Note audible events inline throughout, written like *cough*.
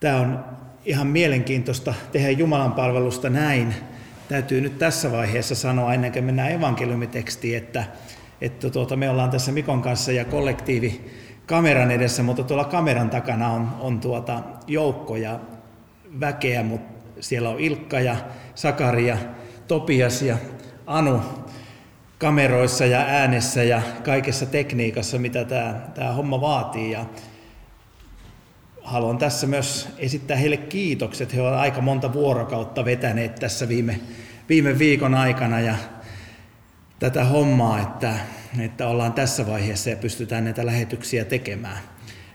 Tämä on ihan mielenkiintoista tehdä Jumalan palvelusta näin. Täytyy nyt tässä vaiheessa sanoa, ennen kuin mennään evankeliumitekstiin, että, että tuota, me ollaan tässä Mikon kanssa ja kollektiivi kameran edessä, mutta tuolla kameran takana on, on tuota joukko ja väkeä, mutta siellä on Ilkka ja Sakaria, Topias ja Anu kameroissa ja äänessä ja kaikessa tekniikassa, mitä tämä, tämä homma vaatii. Ja haluan tässä myös esittää heille kiitokset. He ovat aika monta vuorokautta vetäneet tässä viime, viime viikon aikana ja tätä hommaa, että, että ollaan tässä vaiheessa ja pystytään näitä lähetyksiä tekemään.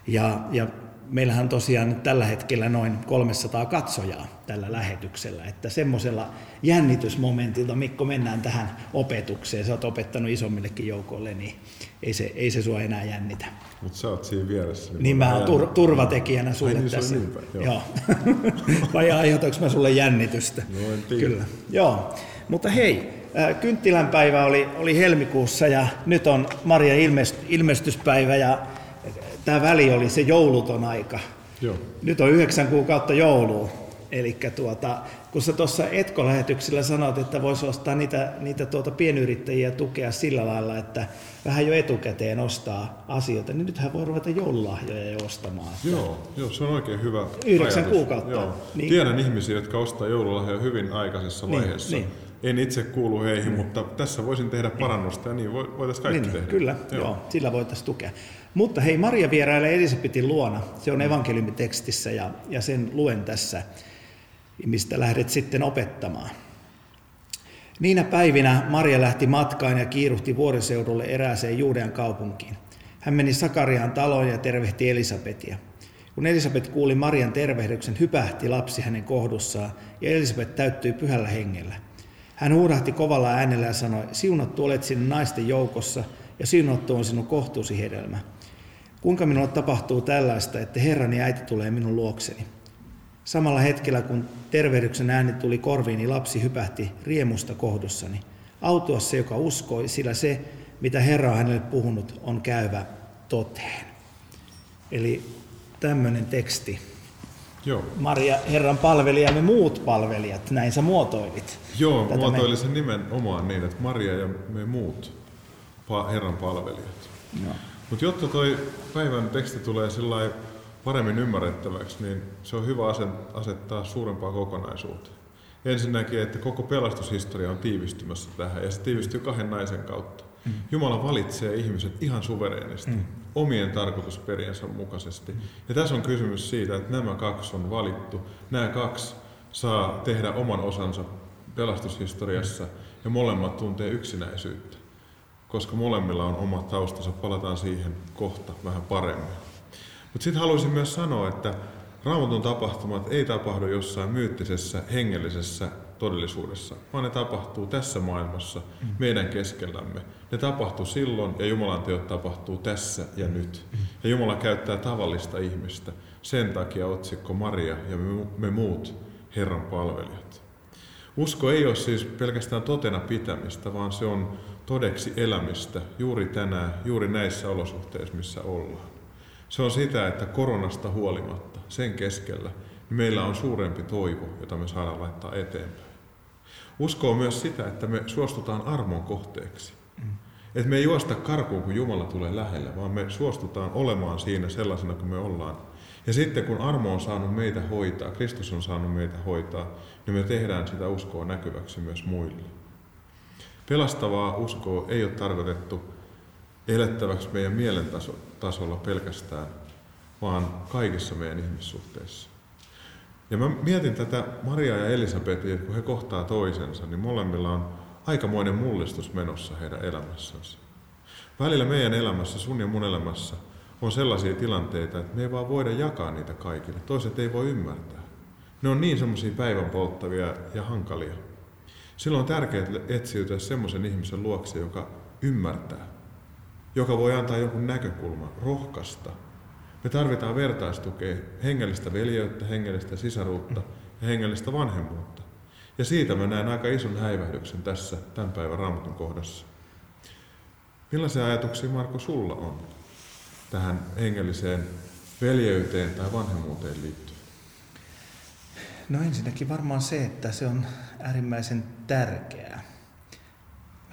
Ja, ja meillähän on tosiaan tällä hetkellä noin 300 katsojaa tällä lähetyksellä, että semmoisella jännitysmomentilta, Mikko, mennään tähän opetukseen, sä oot opettanut isommillekin joukoille, niin ei se, ei se sua enää jännitä. Mutta sä oot siinä vieressä. Niin, niin mä oon tur- turvatekijänä sulle Ai, niin tässä. Niinpä, joo. joo. *laughs* Vai aiheutanko mä sulle jännitystä? No en tiedä. Kyllä. Joo. Mutta hei, äh, kynttilänpäivä oli, oli helmikuussa ja nyt on Maria ilmest, ilmestyspäivä ja tämä väli oli se jouluton aika. Joo. Nyt on yhdeksän kuukautta joulua. Eli tuota, kun sä tuossa Etko-lähetyksellä sanoit, että voisi ostaa niitä, niitä tuota pienyrittäjiä tukea sillä lailla, että vähän jo etukäteen ostaa asioita, niin nythän voi ruveta joululahjoja jo ostamaan. Joo, joo, se on oikein hyvä Yhdeksän ajatus. kuukautta. Joo. Niin. Tiedän ihmisiä, jotka ostaa joululahjoja hyvin aikaisessa Niin, vaiheessa. niin. En itse kuulu heihin, mutta tässä voisin tehdä parannusta ja niin voitaisiin kaikki Niin, tehdä. kyllä, joo. joo, sillä voitaisiin tukea. Mutta hei, Maria vierailee Elisabetin luona. Se on evankeliumitekstissä ja, ja sen luen tässä, mistä lähdet sitten opettamaan. Niinä päivinä Maria lähti matkaan ja kiiruhti vuoriseudulle erääseen Juudean kaupunkiin. Hän meni Sakariaan taloon ja tervehti Elisabetia. Kun Elisabet kuuli Marian tervehdyksen, hypähti lapsi hänen kohdussaan ja Elisabet täyttyi pyhällä hengellä. Hän huudahti kovalla äänellä ja sanoi, siunattu olet sinun naisten joukossa ja siunattu on sinun kohtuusi hedelmä. Kuinka minulle tapahtuu tällaista, että Herrani äiti tulee minun luokseni? Samalla hetkellä, kun tervehdyksen ääni tuli korviini, lapsi hypähti riemusta kohdussani. Autua se, joka uskoi, sillä se, mitä Herra on hänelle puhunut, on käyvä toteen. Eli tämmöinen teksti. Joo, Maria, Herran palvelija ja me muut palvelijat, näin sä muotoilit. Joo Tätä muotoilin sen nimenomaan niin, että Maria ja me muut Herran palvelijat. Joo. Mutta jotta toi päivän teksti tulee sillä paremmin ymmärrettäväksi, niin se on hyvä asettaa suurempaa kokonaisuuteen. Ensinnäkin, että koko pelastushistoria on tiivistymässä tähän ja se tiivistyy kahden naisen kautta. Mm. Jumala valitsee ihmiset ihan suvereenisti, mm. omien tarkoitusperiensä mukaisesti. Ja tässä on kysymys siitä, että nämä kaksi on valittu. Nämä kaksi saa tehdä oman osansa pelastushistoriassa ja molemmat tuntee yksinäisyyttä, koska molemmilla on omat taustansa. Palataan siihen kohta vähän paremmin. Mutta sitten haluaisin myös sanoa, että raamatun tapahtumat ei tapahdu jossain myyttisessä, hengellisessä todellisuudessa, vaan ne tapahtuu tässä maailmassa, meidän keskellämme. Ne tapahtuu silloin ja Jumalan teot tapahtuu tässä ja nyt. Ja Jumala käyttää tavallista ihmistä. Sen takia otsikko Maria ja me, me muut Herran palvelijat. Usko ei ole siis pelkästään totena pitämistä, vaan se on todeksi elämistä juuri tänään, juuri näissä olosuhteissa, missä ollaan. Se on sitä, että koronasta huolimatta, sen keskellä, niin meillä on suurempi toivo, jota me saadaan laittaa eteenpäin. Usko on myös sitä, että me suostutaan armon kohteeksi. Että me ei juosta karkuun, kun Jumala tulee lähelle, vaan me suostutaan olemaan siinä sellaisena kuin me ollaan. Ja sitten kun armo on saanut meitä hoitaa, Kristus on saanut meitä hoitaa, niin me tehdään sitä uskoa näkyväksi myös muille. Pelastavaa uskoa ei ole tarkoitettu elettäväksi meidän mielen taso- tasolla pelkästään, vaan kaikissa meidän ihmissuhteissa. Ja mä mietin tätä Maria ja Elisabetia, että kun he kohtaa toisensa, niin molemmilla on aikamoinen mullistus menossa heidän elämässänsä. Välillä meidän elämässä, sun ja mun elämässä, on sellaisia tilanteita, että me ei vaan voida jakaa niitä kaikille. Toiset ei voi ymmärtää. Ne on niin semmoisia päivän polttavia ja hankalia. Silloin on tärkeää etsiytyä semmoisen ihmisen luokse, joka ymmärtää, joka voi antaa jonkun näkökulman, rohkaista. Me tarvitaan vertaistukea, hengellistä veljeyttä, hengellistä sisaruutta ja hengellistä vanhemmuutta. Ja siitä mä näen aika ison häivähdyksen tässä tämän päivän raamatun kohdassa. Millaisia ajatuksia Marko sulla on tähän hengelliseen veljeyteen tai vanhemmuuteen liittyen? No ensinnäkin varmaan se, että se on äärimmäisen tärkeää.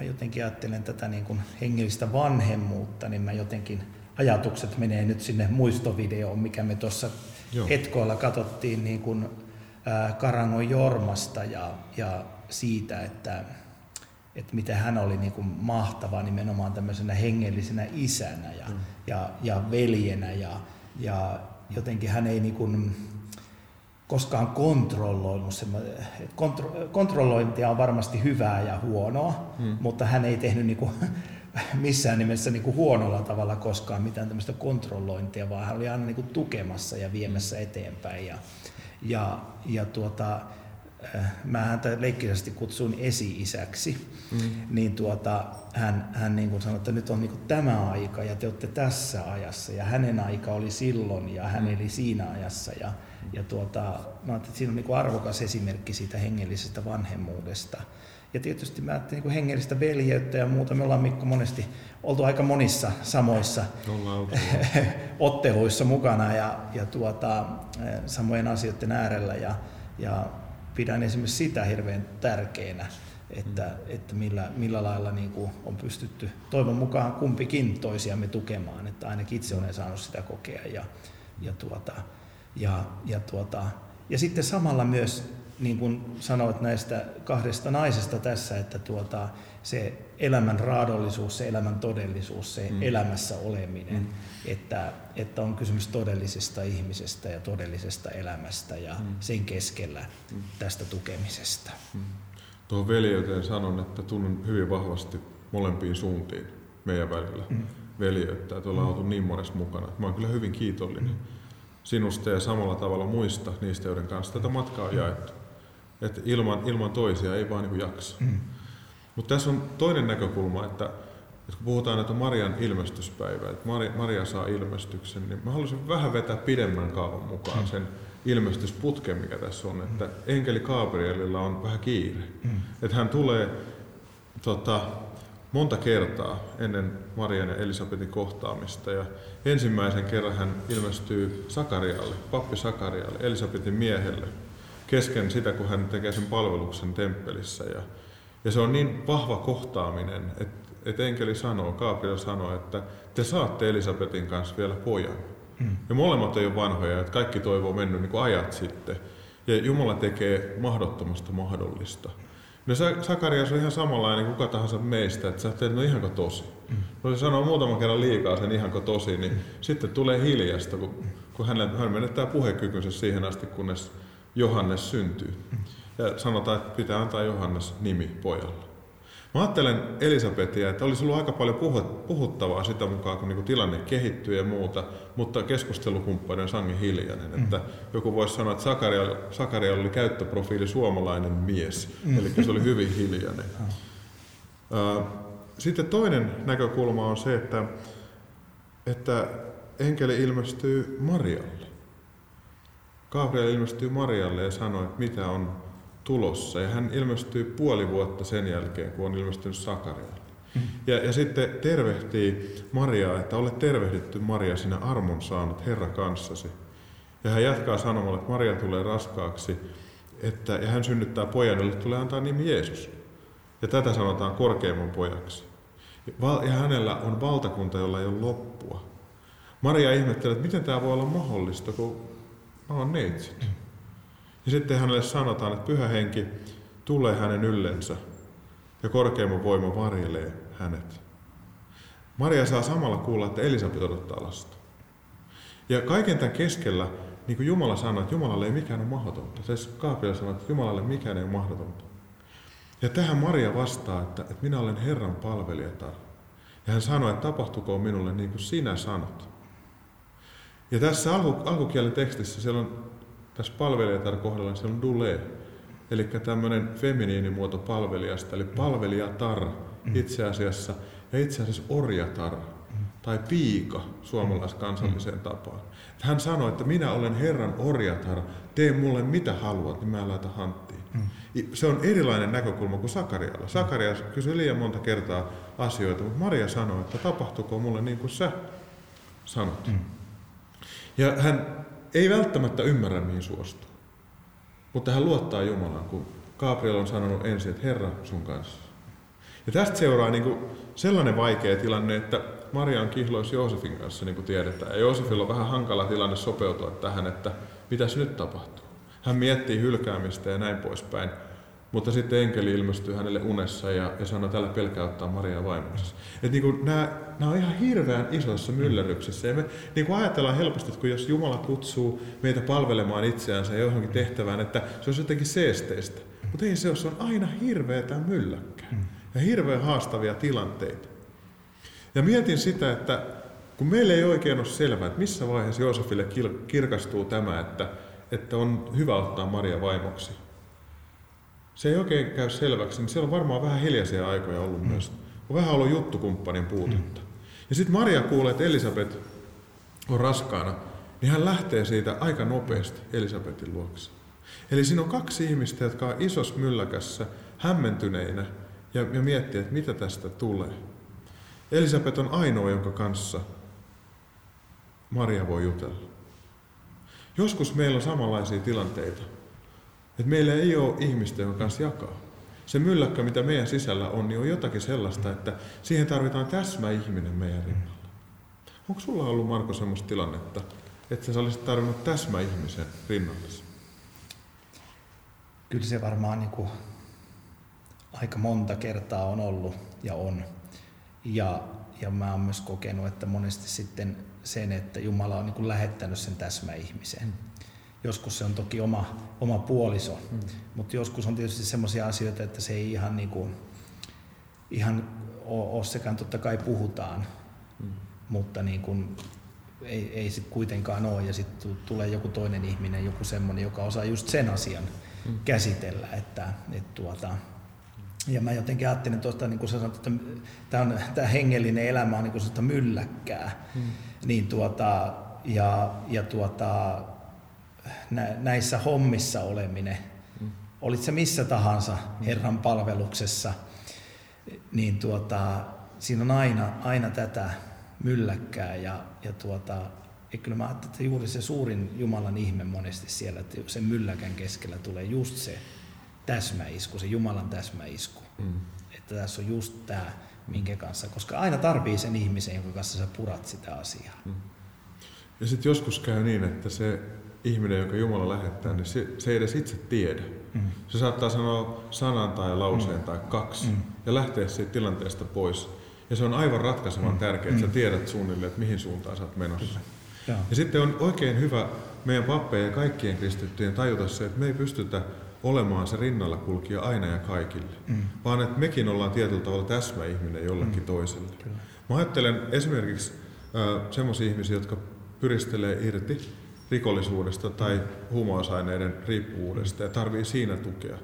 Mä jotenkin ajattelen tätä niin kuin hengellistä vanhemmuutta, niin mä jotenkin ajatukset menee nyt sinne muistovideoon, mikä me tuossa hetkoilla katsottiin niin kuin, ää, Karangon Jormasta ja, ja siitä, että, että miten hän oli niin kuin mahtava nimenomaan tämmöisenä hengellisenä isänä ja, mm. ja, ja veljenä ja, ja jotenkin hän ei niin kuin, koskaan kontrolloinut. Kontro, kontrollointia on varmasti hyvää ja huonoa, hmm. mutta hän ei tehnyt niinku, *laughs* missään nimessä niinku huonolla tavalla koskaan mitään tämmöistä kontrollointia, vaan hän oli aina niinku tukemassa ja viemässä hmm. eteenpäin. Ja, ja, ja tuota, äh, mä häntä leikkisesti kutsuin esi-isäksi, mm. niin tuota, hän, hän niin kuin sanoi, että nyt on niin kuin tämä aika ja te olette tässä ajassa ja hänen aika oli silloin ja hän mm. eli siinä ajassa. Ja, ja tuota, mä että siinä on niin kuin arvokas esimerkki siitä hengellisestä vanhemmuudesta. Ja tietysti mä ajattelin niin hengellistä veljeyttä ja muuta. Me ollaan Mikko monesti oltu aika monissa samoissa *laughs* otteluissa mukana ja, ja tuota, samojen asioiden äärellä. Ja, ja pidän esimerkiksi sitä hirveän tärkeänä, että, mm. että millä, millä lailla niin kuin on pystytty toivon mukaan kumpikin toisiamme tukemaan, että ainakin itse olen saanut sitä kokea ja, ja tuota, ja, ja, tuota, ja sitten samalla myös, niin kuin sanoit näistä kahdesta naisesta tässä, että tuota, se elämän raadollisuus, se elämän todellisuus, se mm. elämässä oleminen, mm. että, että on kysymys todellisesta ihmisestä ja todellisesta elämästä ja mm. sen keskellä mm. tästä tukemisesta. Mm. Tuohon veljeyteen sanon, että tunnen hyvin vahvasti molempiin suuntiin meidän välillä mm. veljeyttä, että ollaan mm. oltu niin monessa mukana. Mä oon kyllä hyvin kiitollinen. Mm sinusta ja samalla tavalla muista niistä, joiden kanssa tätä matkaa on jaettu. Että ilman, ilman toisia ei vaan niin jaksa. Mm. Mutta tässä on toinen näkökulma, että, että kun puhutaan, että Marian ilmestyspäivä, että Maria, Maria saa ilmestyksen, niin mä haluaisin vähän vetää pidemmän kaavan mukaan mm. sen ilmestysputken, mikä tässä on. Että enkeli Gabrielilla on vähän kiire. Mm. Että hän tulee tota, monta kertaa ennen Marian ja Elisabetin kohtaamista. Ja ensimmäisen kerran hän ilmestyy Sakarialle, pappi Sakarialle, Elisabetin miehelle, kesken sitä, kun hän tekee sen palveluksen temppelissä. Ja, ja se on niin vahva kohtaaminen, että, että enkeli sanoo, Gabriel sanoo, että te saatte Elisabetin kanssa vielä pojan. Hmm. Ja molemmat ei ole vanhoja, että kaikki toivoo mennyt niin kuin ajat sitten. Ja Jumala tekee mahdottomasta mahdollista. No Sakarias on ihan samanlainen kuin kuka tahansa meistä, että sä teet, no ihanko tosi. Mm. No se sanoo muutaman kerran liikaa sen ihanko tosi, niin mm. sitten tulee hiljasta, kun, kun hän, hän menettää puhekykynsä siihen asti, kunnes Johannes syntyy. Mm. Ja sanotaan, että pitää antaa Johannes nimi pojalla. Mä ajattelen Elisabetia, että olisi ollut aika paljon puhuttavaa sitä mukaan, kun niinku tilanne kehittyy ja muuta, mutta keskustelukumppani on sangen hiljainen. Mm. Että joku voisi sanoa, että Sakaria, Sakaria oli käyttöprofiili suomalainen mies, mm. eli se oli hyvin hiljainen. *laughs* Mm. Sitten toinen näkökulma on se, että, että enkeli ilmestyy Marialle. Gabriel ilmestyy Marialle ja sanoi, että mitä on tulossa. Ja hän ilmestyy puoli vuotta sen jälkeen, kun on ilmestynyt Sakarialle. Mm. Ja, ja sitten tervehtii Mariaa, että olet tervehditty Maria, sinä armon saanut Herra kanssasi. Ja hän jatkaa sanomalla, että Maria tulee raskaaksi, että, ja hän synnyttää pojan, jolle tulee antaa nimi Jeesus. Ja tätä sanotaan korkeimman pojaksi. Ja hänellä on valtakunta, jolla ei ole loppua. Maria ihmettelee, että miten tämä voi olla mahdollista, kun mä oon neitsyt. Ja sitten hänelle sanotaan, että pyhä henki tulee hänen yllensä ja korkeimman voima varjelee hänet. Maria saa samalla kuulla, että Elisabet odottaa lasta. Ja kaiken tämän keskellä, niin kuin Jumala sanoi, että Jumalalle ei mikään ole mahdotonta. Se Gabriel sanoi, että Jumalalle mikään ei ole mahdotonta. Ja tähän Maria vastaa, että, että minä olen Herran palvelijatar. Ja hän sanoi, että tapahtukoon minulle niin kuin sinä sanot. Ja tässä alku, alkukielen tekstissä siellä on tässä palvelijatar kohdalla se on dule, eli tämmöinen feminiinimuoto palvelijasta, eli palvelijatar itse asiassa, ja itse asiassa orjatar tai piika suomalaiskansalliseen tapaan. Hän sanoi, että minä olen Herran orjatar, tee mulle mitä haluat, niin mä laitan hanttiin. Se on erilainen näkökulma kuin Sakarialla. Sakaria kysyi liian monta kertaa asioita, mutta Maria sanoi, että tapahtuko mulle niin kuin sä sanot. Ja hän ei välttämättä ymmärrä, mihin suostuu. Mutta hän luottaa Jumalaan, kun Gabriel on sanonut ensin, että Herra sun kanssa. Ja tästä seuraa niin kuin sellainen vaikea tilanne, että Maria on kihloissa Joosefin kanssa, niin kuin tiedetään. Ja Joosefilla on vähän hankala tilanne sopeutua tähän, että mitäs nyt tapahtuu. Hän miettii hylkäämistä ja näin poispäin. Mutta sitten enkeli ilmestyy hänelle unessa ja, ja sanoo, että älä pelkää ottaa Mariaa vaimoksi. Että niin nämä, nämä on ihan hirveän isoissa myllerryksissä. Ja me niin kuin ajatellaan helposti, että kun jos Jumala kutsuu meitä palvelemaan itseänsä johonkin tehtävään, että se olisi jotenkin seesteistä. Mutta ei se ole, se on aina hirveätä mylläkkää ja hirveän haastavia tilanteita. Ja mietin sitä, että kun meille ei oikein ole selvää, että missä vaiheessa Joosefille kirkastuu tämä, että, että on hyvä ottaa Maria vaimoksi. Se ei oikein käy selväksi, niin siellä on varmaan vähän hiljaisia aikoja ollut mm. myös. On vähän ollut juttukumppanin puutetta. Mm. Ja sitten Maria kuulee, että Elisabet on raskaana, niin hän lähtee siitä aika nopeasti Elisabetin luokse. Eli siinä on kaksi ihmistä, jotka on isossa mylläkässä, hämmentyneinä ja, ja miettii, että mitä tästä tulee. Elisabet on ainoa, jonka kanssa Maria voi jutella. Joskus meillä on samanlaisia tilanteita, että meillä ei ole ihmistä, jonka kanssa jakaa. Se mylläkkä, mitä meidän sisällä on, niin on jotakin sellaista, että siihen tarvitaan täsmäihminen meidän rinnalla. Onko sulla ollut, Marko, sellaista tilannetta, että sä olisit tarvinnut täsmäihmisen rinnallesi? Kyllä se varmaan niin kuin aika monta kertaa on ollut ja on. Ja, ja mä oon myös kokenut, että monesti sitten sen, että Jumala on niin kuin lähettänyt sen täsmäihmisen. Joskus se on toki oma, oma puoliso, mm. mutta joskus on tietysti sellaisia asioita, että se ei ihan, niin kuin, ihan ole sekään, totta kai puhutaan, mm. mutta niin kuin, ei, ei sit kuitenkaan ole ja sitten tulee joku toinen ihminen, joku semmoinen, joka osaa just sen asian mm. käsitellä, että, että tuota, ja mä jotenkin ajattelin tuosta, niin kuin sä sanoit, että tämä, on, tämä hengellinen elämä on niin kuin mylläkkää. Mm. Niin tuota, ja, ja tuota, näissä hommissa oleminen, mm. olit se missä tahansa mm. Herran palveluksessa, niin tuota, siinä on aina, aina tätä mylläkkää ja, ja tuota, ja kyllä mä ajattelin, että juuri se suurin Jumalan ihme monesti siellä, että sen mylläkän keskellä tulee just se täsmäisku, se Jumalan täsmäisku. Mm. Että tässä on just tämä, minkä kanssa, koska aina tarvii sen ihmisen, jonka kanssa sä purat sitä asiaa. Mm. Ja sitten joskus käy niin, että se ihminen, jonka Jumala lähettää, niin se, se ei edes itse tiedä. Mm. Se saattaa sanoa sanan tai lauseen mm. tai kaksi mm. ja lähteä siitä tilanteesta pois. Ja se on aivan ratkaisevan mm. tärkeää, että mm. sä tiedät suunnilleen, että mihin suuntaan sä oot menossa. Ja. ja sitten on oikein hyvä meidän pappeja ja kaikkien kristittyjen tajuta se, että me ei pystytä olemaan se rinnalla kulkija aina ja kaikille, mm. vaan että mekin ollaan tietyllä tavalla täsmäihminen jollekin mm. toiselle. Kyllä. Mä ajattelen esimerkiksi äh, semmoisia ihmisiä, jotka pyristelee irti rikollisuudesta tai huumausaineiden riippuvuudesta ja tarvii siinä tukea.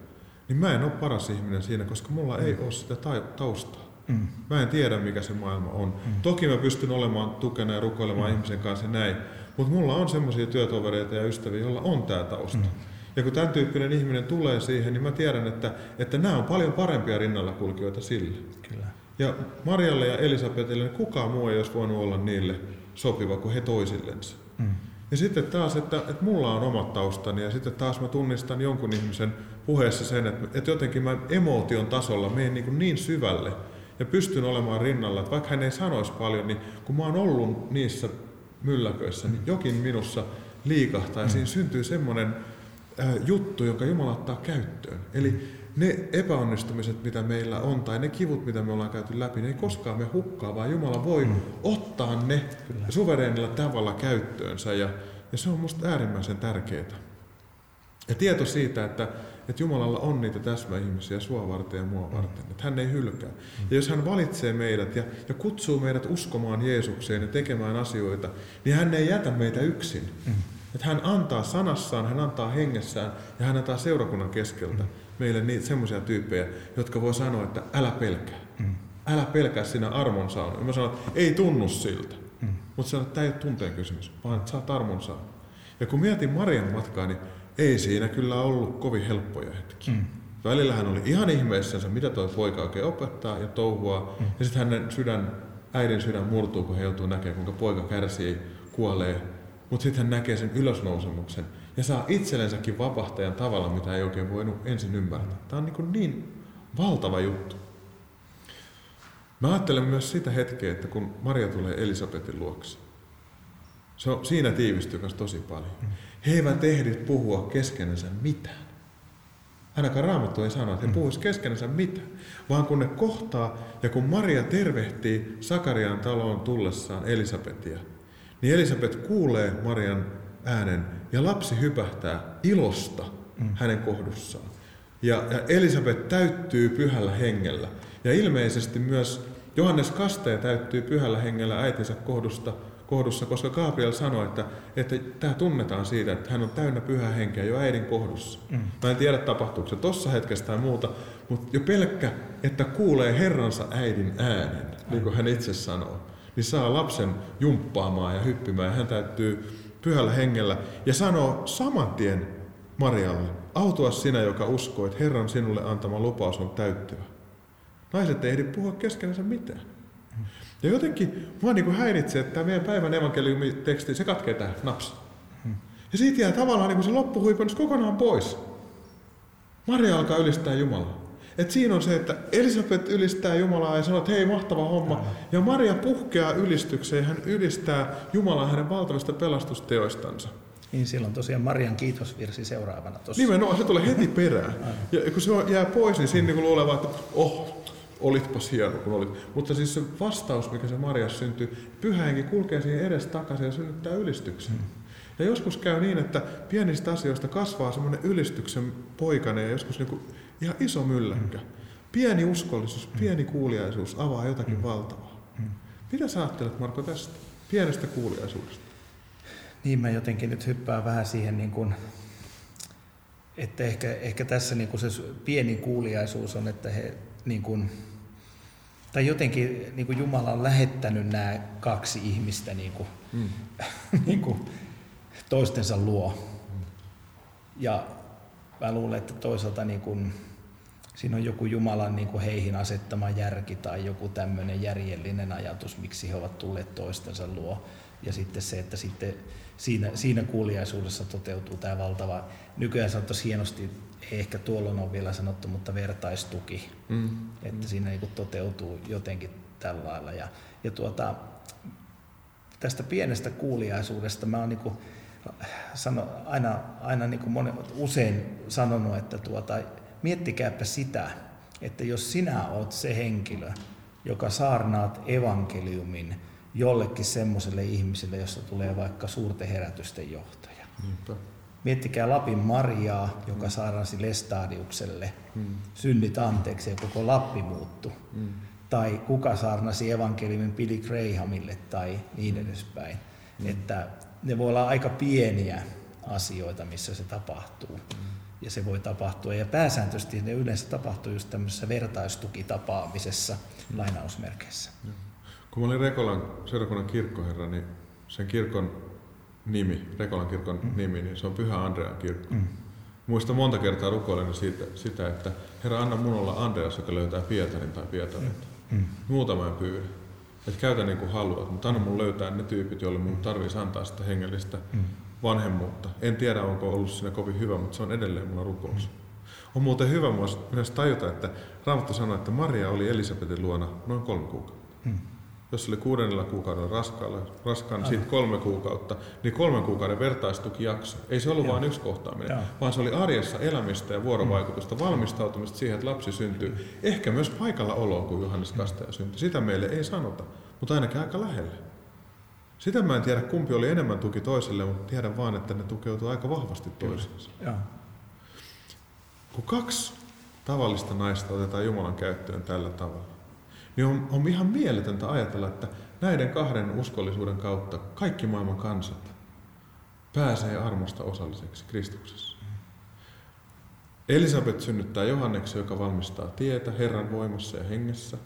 Niin mä en ole paras ihminen siinä, koska mulla mm. ei ole sitä taustaa. Mm. Mä en tiedä, mikä se maailma on. Mm. Toki mä pystyn olemaan tukena ja rukoilemaan mm. ihmisen kanssa näin, mutta mulla on semmoisia työtovereita ja ystäviä, joilla on tämä tausta. Mm. Ja kun tämän tyyppinen ihminen tulee siihen, niin mä tiedän, että, että nämä on paljon parempia rinnalla kulkijoita sille. Kyllä. Ja Marjalle ja Elisabetille, niin kukaan muu ei olisi voinut olla niille sopiva kuin he toisillensa. Mm. Ja sitten taas, että, että mulla on omat taustani ja sitten taas mä tunnistan jonkun ihmisen puheessa sen, että, että jotenkin mä emootion tasolla menen niin, niin syvälle ja pystyn olemaan rinnalla, että vaikka hän ei sanoisi paljon, niin kun mä oon ollut niissä mylläköissä, niin jokin minussa liikahtaa ja mm. siinä syntyy semmoinen Äh, juttu, jonka Jumala ottaa käyttöön. Eli ne epäonnistumiset, mitä meillä on, tai ne kivut, mitä me ollaan käyty läpi, ne ei koskaan me hukkaa, vaan Jumala voi mm. ottaa ne Kyllä. suvereenilla tavalla käyttöönsä, ja, ja se on minusta äärimmäisen tärkeää. Ja tieto siitä, että, että Jumalalla on niitä täsmäihmisiä sua varten ja mua varten, että hän ei hylkää. Mm. Ja jos hän valitsee meidät ja, ja kutsuu meidät uskomaan Jeesukseen ja tekemään asioita, niin hän ei jätä meitä yksin. Mm että hän antaa sanassaan, hän antaa hengessään ja hän antaa seurakunnan keskeltä mm. Meille niitä semmoisia tyyppejä, jotka voi sanoa, että älä pelkää. Mm. Älä pelkää sinä armon saanut. Ja mä sanon, että ei tunnu siltä. Mm. Mutta sanon, että tämä ei ole tunteen kysymys, vaan että sä oot armon saanut. Ja kun mietin Marian matkaa, niin ei siinä kyllä ollut kovin helppoja hetkiä. Mm. Välillä hän oli ihan ihmeessänsä, mitä tuo poika oikein opettaa ja touhua. Mm. Ja sitten hänen sydän, äidin sydän murtuu, kun he joutuu näkemään, kuinka poika kärsii, kuolee mutta sitten hän näkee sen ylösnousemuksen ja saa itsellensäkin vapahtajan tavalla, mitä ei oikein voinut ensin ymmärtää. Tämä on niin, niin valtava juttu. Mä ajattelen myös sitä hetkeä, että kun Maria tulee Elisabetin luokse, se on, siinä tiivistyy myös tosi paljon. He eivät ehdi puhua keskenensä mitään. Ainakaan Raamattu ei sano, että he puhuisivat keskenensä mitään, vaan kun ne kohtaa ja kun Maria tervehtii Sakarian taloon tullessaan Elisabetia, niin Elisabet kuulee Marian äänen ja lapsi hypähtää ilosta mm. hänen kohdussaan. Ja, ja Elisabet täyttyy pyhällä hengellä. Ja ilmeisesti myös Johannes Kastaja täyttyy pyhällä hengellä äitinsä kohdusta, kohdussa, koska Gabriel sanoi, että, että tämä tunnetaan siitä, että hän on täynnä pyhää henkeä jo äidin kohdussa. Mm. Mä en tiedä tapahtuuko se tuossa hetkessä tai muuta, mutta jo pelkkä, että kuulee Herransa äidin äänen, niin kuin hän itse sanoo, niin saa lapsen jumppaamaan ja hyppimään. Hän täytyy pyhällä hengellä ja sanoo saman tien Marialle, autua sinä, joka uskoo, että Herran sinulle antama lupaus on täyttyvä. Naiset ei ehdi puhua keskenänsä mitään. Ja jotenkin mua niin kuin häiritsee, että tämä meidän päivän evankeliumiteksti, se katkee tähän, naps. Ja siitä jää tavallaan niin kuin se loppuhuipennus kokonaan pois. Maria alkaa ylistää Jumalaa. Et siinä on se, että Elisabet ylistää Jumalaa ja sanoo, että hei, mahtava homma. Ja Maria puhkeaa ylistykseen ja hän ylistää Jumalaa hänen valtavista pelastusteoistansa. Niin silloin tosiaan Marian kiitosvirsi seuraavana tossa. Nimenomaan, se tulee heti perään. Ja kun se jää pois, niin siinä niin luulee vaan, että oh, olitpas hieno kun olit. Mutta siis se vastaus, mikä se Marias syntyy, pyhä kulkee siihen edes takaisin ja synnyttää ylistyksen. Hmm. Ja joskus käy niin, että pienistä asioista kasvaa semmoinen ylistyksen poikainen ja joskus niin ihan iso mylläkkä. Pieni uskollisuus, pieni kuuliaisuus avaa jotakin valtavaa. Mitä sä ajattelet Marko tästä pienestä kuuliaisuudesta? Niin mä jotenkin nyt hyppään vähän siihen, niin kuin, että ehkä, ehkä tässä niin kuin se pieni kuuliaisuus on, että he niin kuin, tai jotenkin niin kuin Jumala on lähettänyt nämä kaksi ihmistä niin kuin, mm. *laughs* niin kuin toistensa luo. Ja mä luulen, että toisaalta niin kuin, siinä on joku Jumalan niin kuin heihin asettama järki tai joku tämmöinen järjellinen ajatus, miksi he ovat tulleet toistensa luo. Ja sitten se, että sitten siinä, siinä kuuliaisuudessa toteutuu tämä valtava, nykyään sanottaisiin hienosti ei ehkä tuolloin ole vielä sanottu, mutta vertaistuki, mm. että siinä niin toteutuu jotenkin tällä lailla. Ja, ja tuota, tästä pienestä kuuliaisuudesta mä oon niin kuin, sano, aina, aina niin kuin monen, usein sanonut, että tuota, miettikääpä sitä, että jos sinä oot se henkilö, joka saarnaat evankeliumin jollekin semmoiselle ihmiselle, jossa tulee vaikka suurten herätysten johtaja. Niinpä Miettikää Lapin Mariaa, joka saarnasi Lestadiukselle. Hmm. Synnit anteeksi ja koko Lappi muuttu. Hmm. Tai kuka saarnasi evankeliumin Billy Grahamille tai niin edespäin. Hmm. Että ne voi olla aika pieniä asioita, missä se tapahtuu. Hmm. Ja se voi tapahtua. Ja pääsääntöisesti ne yleensä tapahtuu just tämmöisessä vertaistukitapaamisessa hmm. lainausmerkeissä. Kun mä olin Rekolan seurakunnan kirkkoherra, niin sen kirkon nimi, Rekolan kirkon mm. nimi, niin se on Pyhä Andrean kirkko. Mm. Muistan monta kertaa rukoilen siitä, sitä, että Herra, anna mun olla Andreas, joka löytää Pietarin tai Pietarin. Mm. mm. Muutama pyydä. Että käytä niin kuin haluat, mutta anna mun löytää ne tyypit, joille mun tarvitsisi antaa sitä hengellistä mm. Vanhemmuutta. En tiedä, onko ollut siinä kovin hyvä, mutta se on edelleen mulla rukous. On muuten hyvä myös tajuta, että Raamattu sanoi, että Maria oli Elisabetin luona noin kolme kuukautta. Mm jos oli kuudennella kuukaudella raskaalla, raskaan, niin siitä kolme kuukautta, niin kolmen kuukauden vertaistukijakso. Ei se ollut vain yksi kohtaaminen, Joo. vaan se oli arjessa elämistä ja vuorovaikutusta, valmistautumista siihen, että lapsi syntyy. Ehkä myös paikalla oloa, kun Johannes Kastaja syntyi. Sitä meille ei sanota, mutta ainakin aika lähelle. Sitä mä en tiedä, kumpi oli enemmän tuki toiselle, mutta tiedän vaan, että ne tukeutuu aika vahvasti toisiinsa. Kun kaksi tavallista naista otetaan Jumalan käyttöön tällä tavalla, niin on, on ihan mieletöntä ajatella, että näiden kahden uskollisuuden kautta kaikki maailman kansat pääsee armosta osalliseksi Kristuksessa. Elisabet synnyttää Johanneksen, joka valmistaa tietä Herran voimassa ja hengessä.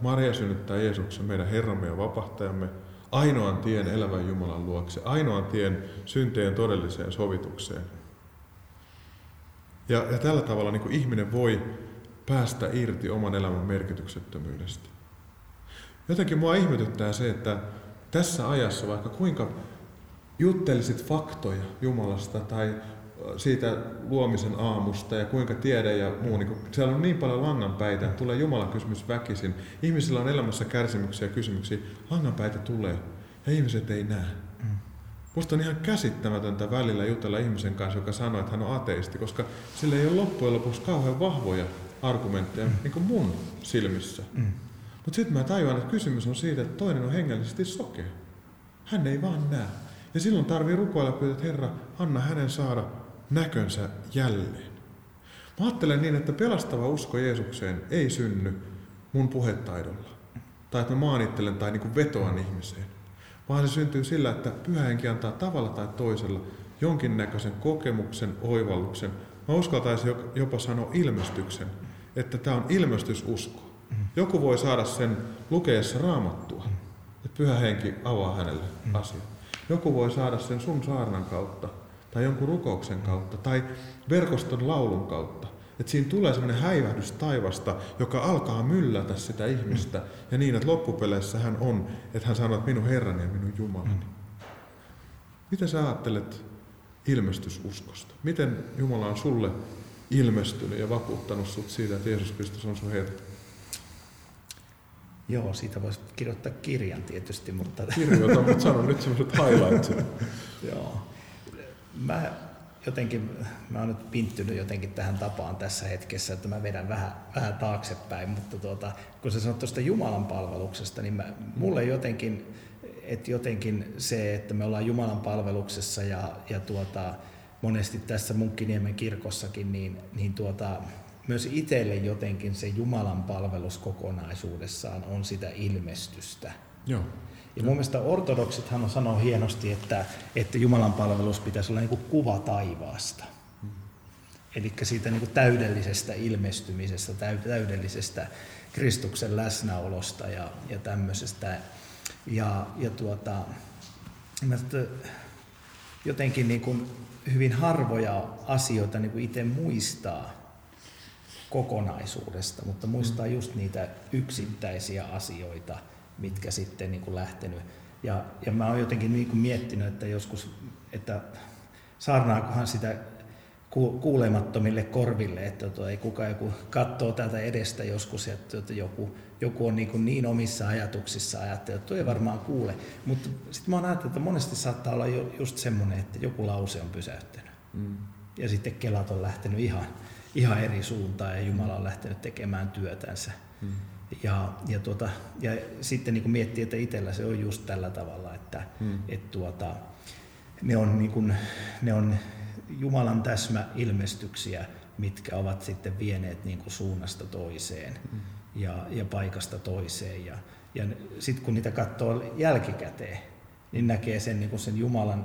Maria synnyttää Jeesuksen, meidän Herramme ja vapahtajamme, ainoan tien elävän Jumalan luokse, ainoan tien synteen todelliseen sovitukseen. Ja, ja tällä tavalla niin ihminen voi päästä irti oman elämän merkityksettömyydestä. Jotenkin mua ihmetyttää se, että tässä ajassa, vaikka kuinka juttelisit faktoja Jumalasta tai siitä luomisen aamusta ja kuinka tiede ja muu, niin kun siellä on niin paljon langanpäitä, tulee Jumalan kysymys väkisin. Ihmisillä on elämässä kärsimyksiä ja kysymyksiä, langanpäitä tulee ja ihmiset ei näe. Mm. Musta on ihan käsittämätöntä välillä jutella ihmisen kanssa, joka sanoo, että hän on ateisti, koska sillä ei ole loppujen lopuksi kauhean vahvoja argumentteja mm. niin kuin mun silmissä. Mm. Mutta sitten mä tajuan, että kysymys on siitä, että toinen on hengellisesti sokea. Hän ei vaan näe. Ja silloin tarvii rukoilla pyytää, että Herra, anna hänen saada näkönsä jälleen. Mä ajattelen niin, että pelastava usko Jeesukseen ei synny mun puhetaidolla. Tai että mä maanittelen tai niin vetoan ihmiseen. Vaan se syntyy sillä, että pyhä henki antaa tavalla tai toisella jonkinnäköisen kokemuksen, oivalluksen. Mä uskaltaisin jopa sanoa ilmestyksen, että tämä on ilmestysusko. Joku voi saada sen lukeessa raamattua, että pyhä henki avaa hänelle asian. Joku voi saada sen sun saarnan kautta, tai jonkun rukouksen kautta, tai verkoston laulun kautta. Että siinä tulee semmoinen häivähdys taivasta, joka alkaa myllätä sitä ihmistä. Ja niin, että loppupeleissä hän on, että hän sanoo, että minun Herrani ja minun Jumalani. Mitä sä ajattelet ilmestysuskosta? Miten Jumala on sulle ilmestynyt ja vakuuttanut sut siitä, että Jeesus Kristus on sun Herra? Joo, siitä voisi kirjoittaa kirjan tietysti, mutta... Kirjoita, mutta sano nyt semmoiset highlightsit. *laughs* Joo. Mä jotenkin, mä oon nyt pinttynyt jotenkin tähän tapaan tässä hetkessä, että mä vedän vähän, vähän taaksepäin, mutta tuota, kun sä sanot tuosta Jumalan palveluksesta, niin mä, mulle jotenkin, että jotenkin se, että me ollaan Jumalan palveluksessa ja, ja tuota, monesti tässä Munkkiniemen kirkossakin, niin, niin tuota, myös itselle jotenkin se Jumalan palvelus kokonaisuudessaan on sitä ilmestystä. Joo. Ja mun mielestä ortodoksithan on sanoo hienosti, että, että Jumalan palvelus pitäisi olla niin kuva taivaasta. Mm. Eli siitä niin täydellisestä ilmestymisestä, täydellisestä Kristuksen läsnäolosta ja, ja tämmöisestä. Ja, ja tuota, jotenkin niin kuin hyvin harvoja asioita niin kuin itse muistaa kokonaisuudesta, mutta muistaa mm. just niitä yksittäisiä asioita, mitkä sitten niin kuin lähtenyt. Ja, ja mä oon jotenkin niin kuin miettinyt, että joskus, että saarnaakohan sitä kuulemattomille korville, että tuota, ei kukaan joku katsoo tätä edestä joskus, että joku, joku on niin, kuin niin omissa ajatuksissa ajattelee, että ei varmaan kuule. Mutta sitten mä oon ajatellut, että monesti saattaa olla just semmoinen, että joku lause on pysäyttänyt. Mm. Ja sitten kelat on lähtenyt ihan, ihan eri suuntaan ja Jumala on lähtenyt tekemään työtänsä. Mm. Ja, ja, tuota, ja sitten niin miettii, että itsellä se on just tällä tavalla, että mm. et tuota, ne, on niin kuin, ne on Jumalan täsmäilmestyksiä, mitkä ovat sitten vieneet niin kuin suunnasta toiseen mm. ja, ja paikasta toiseen. Ja, ja sitten kun niitä katsoo jälkikäteen, niin näkee sen, niin kuin sen Jumalan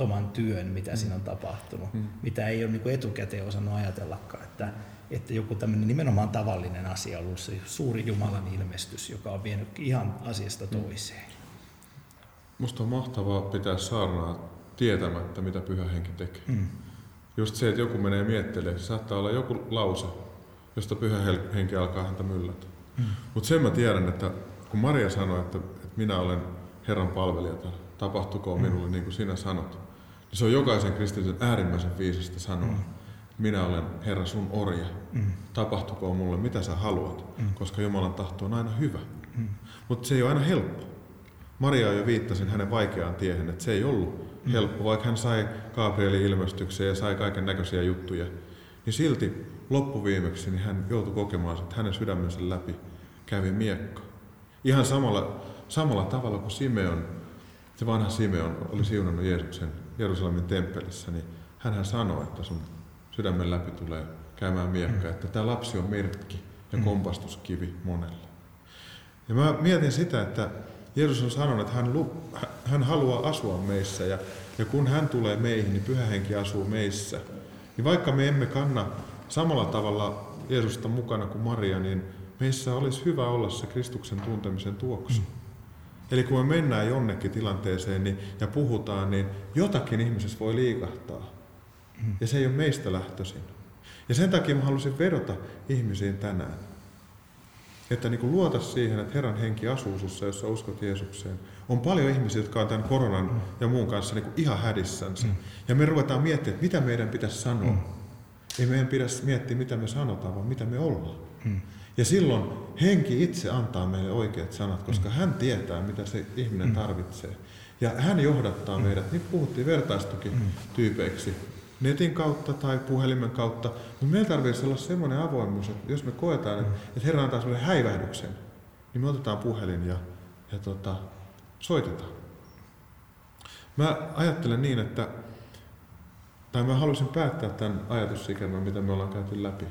uskomattoman työn, mitä mm. siinä on tapahtunut, mm. mitä ei ole niin kuin etukäteen osannut ajatellakaan. Että, että joku tämmöinen nimenomaan tavallinen asia on ollut se suuri Jumalan ilmestys, joka on vienyt ihan asiasta mm. toiseen. Musta on mahtavaa pitää saarnaa tietämättä, mitä pyhä henki tekee. Mm. Just se, että joku menee miettelemään, se saattaa olla joku lause, josta pyhä henki alkaa häntä myllätä. Mm. Mutta sen mä tiedän, että kun Maria sanoi, että, että minä olen Herran palvelija, tapahtukoon mm. minulle niin kuin sinä sanot, se on jokaisen kristillisen äärimmäisen viisasta sanoa. Mm minä olen Herra sun orja. Mm. Tapahtukoon mulle mitä sä haluat, mm. koska Jumalan tahto on aina hyvä. Mm. Mutta se ei ole aina helppo. Maria jo viittasin hänen vaikeaan tiehen, että se ei ollut mm. helppo, vaikka hän sai Gabrielin ilmestyksen ja sai kaiken näköisiä juttuja. Niin silti loppuviimeksi niin hän joutui kokemaan, että hänen sydämensä läpi kävi miekka. Ihan samalla, samalla tavalla kuin Simeon, se vanha Simeon oli siunannut Jeesuksen Jerusalemin temppelissä, niin hän sanoi, että sun sydämen läpi tulee käymään miekka, mm. että tämä lapsi on merkki ja mm. kompastuskivi monelle. Ja mä mietin sitä, että Jeesus on sanonut, että hän, hän haluaa asua meissä ja, ja kun hän tulee meihin, niin pyhä henki asuu meissä. Niin vaikka me emme kanna samalla tavalla Jeesusta mukana kuin Maria, niin meissä olisi hyvä olla se Kristuksen tuntemisen tuoksu. Mm. Eli kun me mennään jonnekin tilanteeseen niin, ja puhutaan, niin jotakin ihmisessä voi liikahtaa. Ja se ei ole meistä lähtöisin. Ja sen takia mä halusin vedota ihmisiin tänään. Että niin kuin luota siihen, että Herran henki asuu sinussa, jos sä uskot Jeesukseen. On paljon ihmisiä, jotka on tämän koronan mm. ja muun kanssa niin kuin ihan hädissänsä. Mm. Ja me ruvetaan miettimään, että mitä meidän pitäisi sanoa. Mm. Ei meidän pitäisi miettiä, mitä me sanotaan, vaan mitä me ollaan. Mm. Ja silloin henki itse antaa meille oikeat sanat, koska hän tietää, mitä se ihminen tarvitsee. Ja hän johdattaa meidät, niin puhuttiin vertaistukityypeiksi, netin kautta tai puhelimen kautta. Mutta meillä tarvitsisi olla semmoinen avoimuus, että jos me koetaan, että, että Herra antaa sellainen häivähdyksen, niin me otetaan puhelin ja, ja tota, soitetaan. Mä ajattelen niin, että, tai mä haluaisin päättää tämän ajatusikärmän, mitä me ollaan käyty läpi.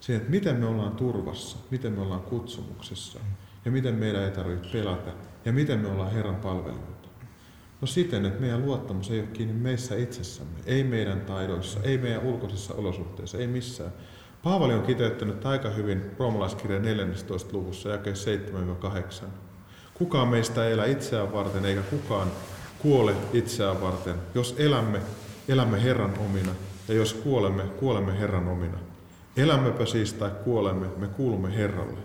Se, että miten me ollaan turvassa, miten me ollaan kutsumuksessa ja miten meidän ei tarvitse pelätä ja miten me ollaan Herran palvelijoita. No siten, että meidän luottamus ei ole kiinni meissä itsessämme, ei meidän taidoissa, ei meidän ulkoisissa olosuhteissa, ei missään. Paavali on kiteyttänyt aika hyvin roomalaiskirjan 14. luvussa jake 7-8. Kukaan meistä ei elä itseään varten, eikä kukaan kuole itseään varten. Jos elämme, elämme Herran omina, ja jos kuolemme, kuolemme Herran omina. Elämmepä siis tai kuolemme, me kuulumme Herralle.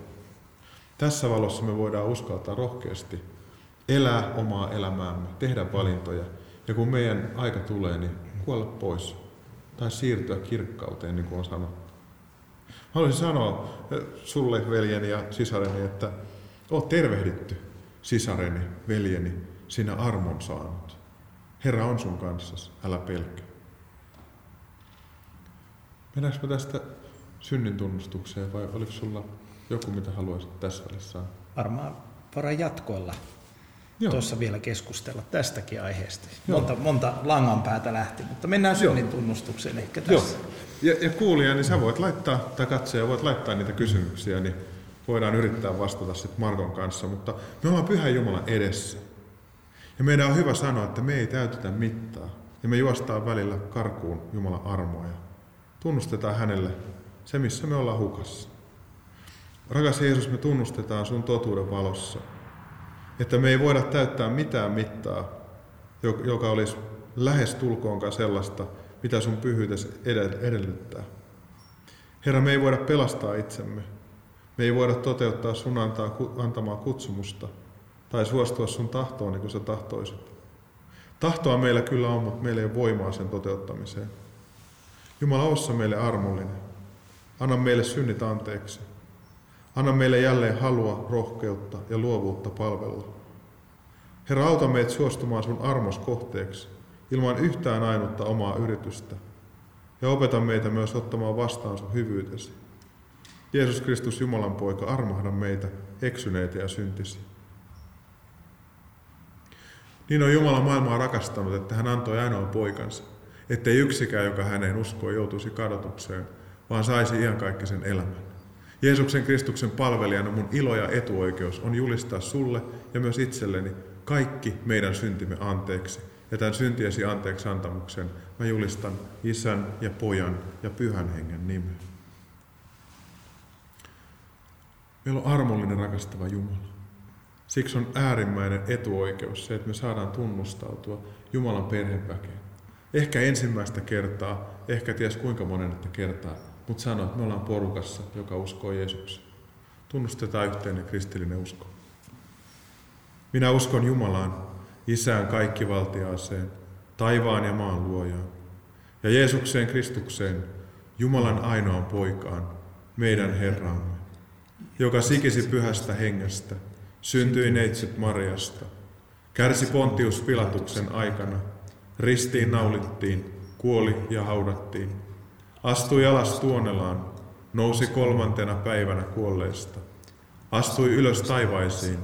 Tässä valossa me voidaan uskaltaa rohkeasti elää omaa elämäämme, tehdä valintoja. Ja kun meidän aika tulee, niin kuolla pois. Tai siirtyä kirkkauteen, niin kuin on sanottu. Haluaisin sanoa sulle, veljeni ja sisareni, että oot tervehditty, sisareni, veljeni, sinä armon saanut. Herra on sun kanssasi, älä pelkää. Mennäänkö me tästä synnin tunnustukseen vai oliko sulla joku, mitä haluaisit tässä välissä sanoa? Varmaan voidaan jatkoilla Joo. tuossa vielä keskustella tästäkin aiheesta. Monta, monta langan päätä lähti, mutta mennään synnin tunnustukseen ehkä tässä. Joo. Ja, ja kuulija, niin sä voit laittaa, tai katsoja voit laittaa niitä kysymyksiä, niin voidaan yrittää vastata sitten Markon kanssa, mutta me ollaan Pyhän Jumalan edessä. Ja meidän on hyvä sanoa, että me ei täytetä mittaa. Ja me juostaan välillä karkuun Jumalan armoa ja tunnustetaan hänelle se, missä me ollaan hukassa. Rakas Jeesus, me tunnustetaan sun totuuden valossa, että me ei voida täyttää mitään mittaa, joka olisi lähes tulkoonkaan sellaista, mitä sun pyhyytes edellyttää. Herra, me ei voida pelastaa itsemme. Me ei voida toteuttaa sun antaa, antamaa kutsumusta tai suostua sun tahtoon niin kuin sä tahtoisit. Tahtoa meillä kyllä on, mutta meillä ei ole voimaa sen toteuttamiseen. Jumala, ossa meille armollinen. Anna meille synnit anteeksi. Anna meille jälleen halua, rohkeutta ja luovuutta palvella. Herra, auta meitä suostumaan sun armos kohteeksi ilman yhtään ainutta omaa yritystä. Ja opeta meitä myös ottamaan vastaan sun hyvyytesi. Jeesus Kristus, Jumalan poika, armahda meitä, eksyneitä ja syntisiä. Niin on Jumala maailmaa rakastanut, että hän antoi ainoa poikansa, ettei yksikään, joka häneen uskoo, joutuisi kadotukseen, vaan saisi iankaikkisen elämän. Jeesuksen Kristuksen palvelijana mun ilo ja etuoikeus on julistaa sulle ja myös itselleni kaikki meidän syntimme anteeksi. Ja tämän syntiesi anteeksi antamuksen mä julistan isän ja pojan ja pyhän hengen nimen. Meillä on armollinen rakastava Jumala. Siksi on äärimmäinen etuoikeus se, että me saadaan tunnustautua Jumalan perheväkeen. Ehkä ensimmäistä kertaa, ehkä ties kuinka monennetta kertaa, mutta sano, että me ollaan porukassa, joka uskoo Jeesukseen. Tunnustetaan yhteinen kristillinen usko. Minä uskon Jumalaan, Isään kaikkivaltiaaseen, taivaan ja maan luojaan, ja Jeesukseen Kristukseen, Jumalan ainoan poikaan, meidän Herramme, joka sikisi pyhästä hengestä, syntyi neitsyt Marjasta, kärsi Pontius Pilatuksen aikana, ristiin naulittiin, kuoli ja haudattiin, astui alas tuonelaan, nousi kolmantena päivänä kuolleista, astui ylös taivaisiin,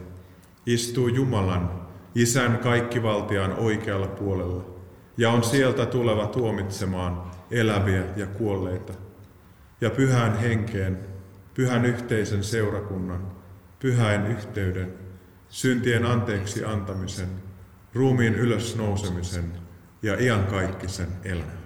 istui Jumalan, Isän kaikkivaltiaan oikealla puolella, ja on sieltä tuleva tuomitsemaan eläviä ja kuolleita, ja pyhän henkeen, pyhän yhteisen seurakunnan, pyhäin yhteyden, syntien anteeksi antamisen, ruumiin ylösnousemisen ja iankaikkisen elämän.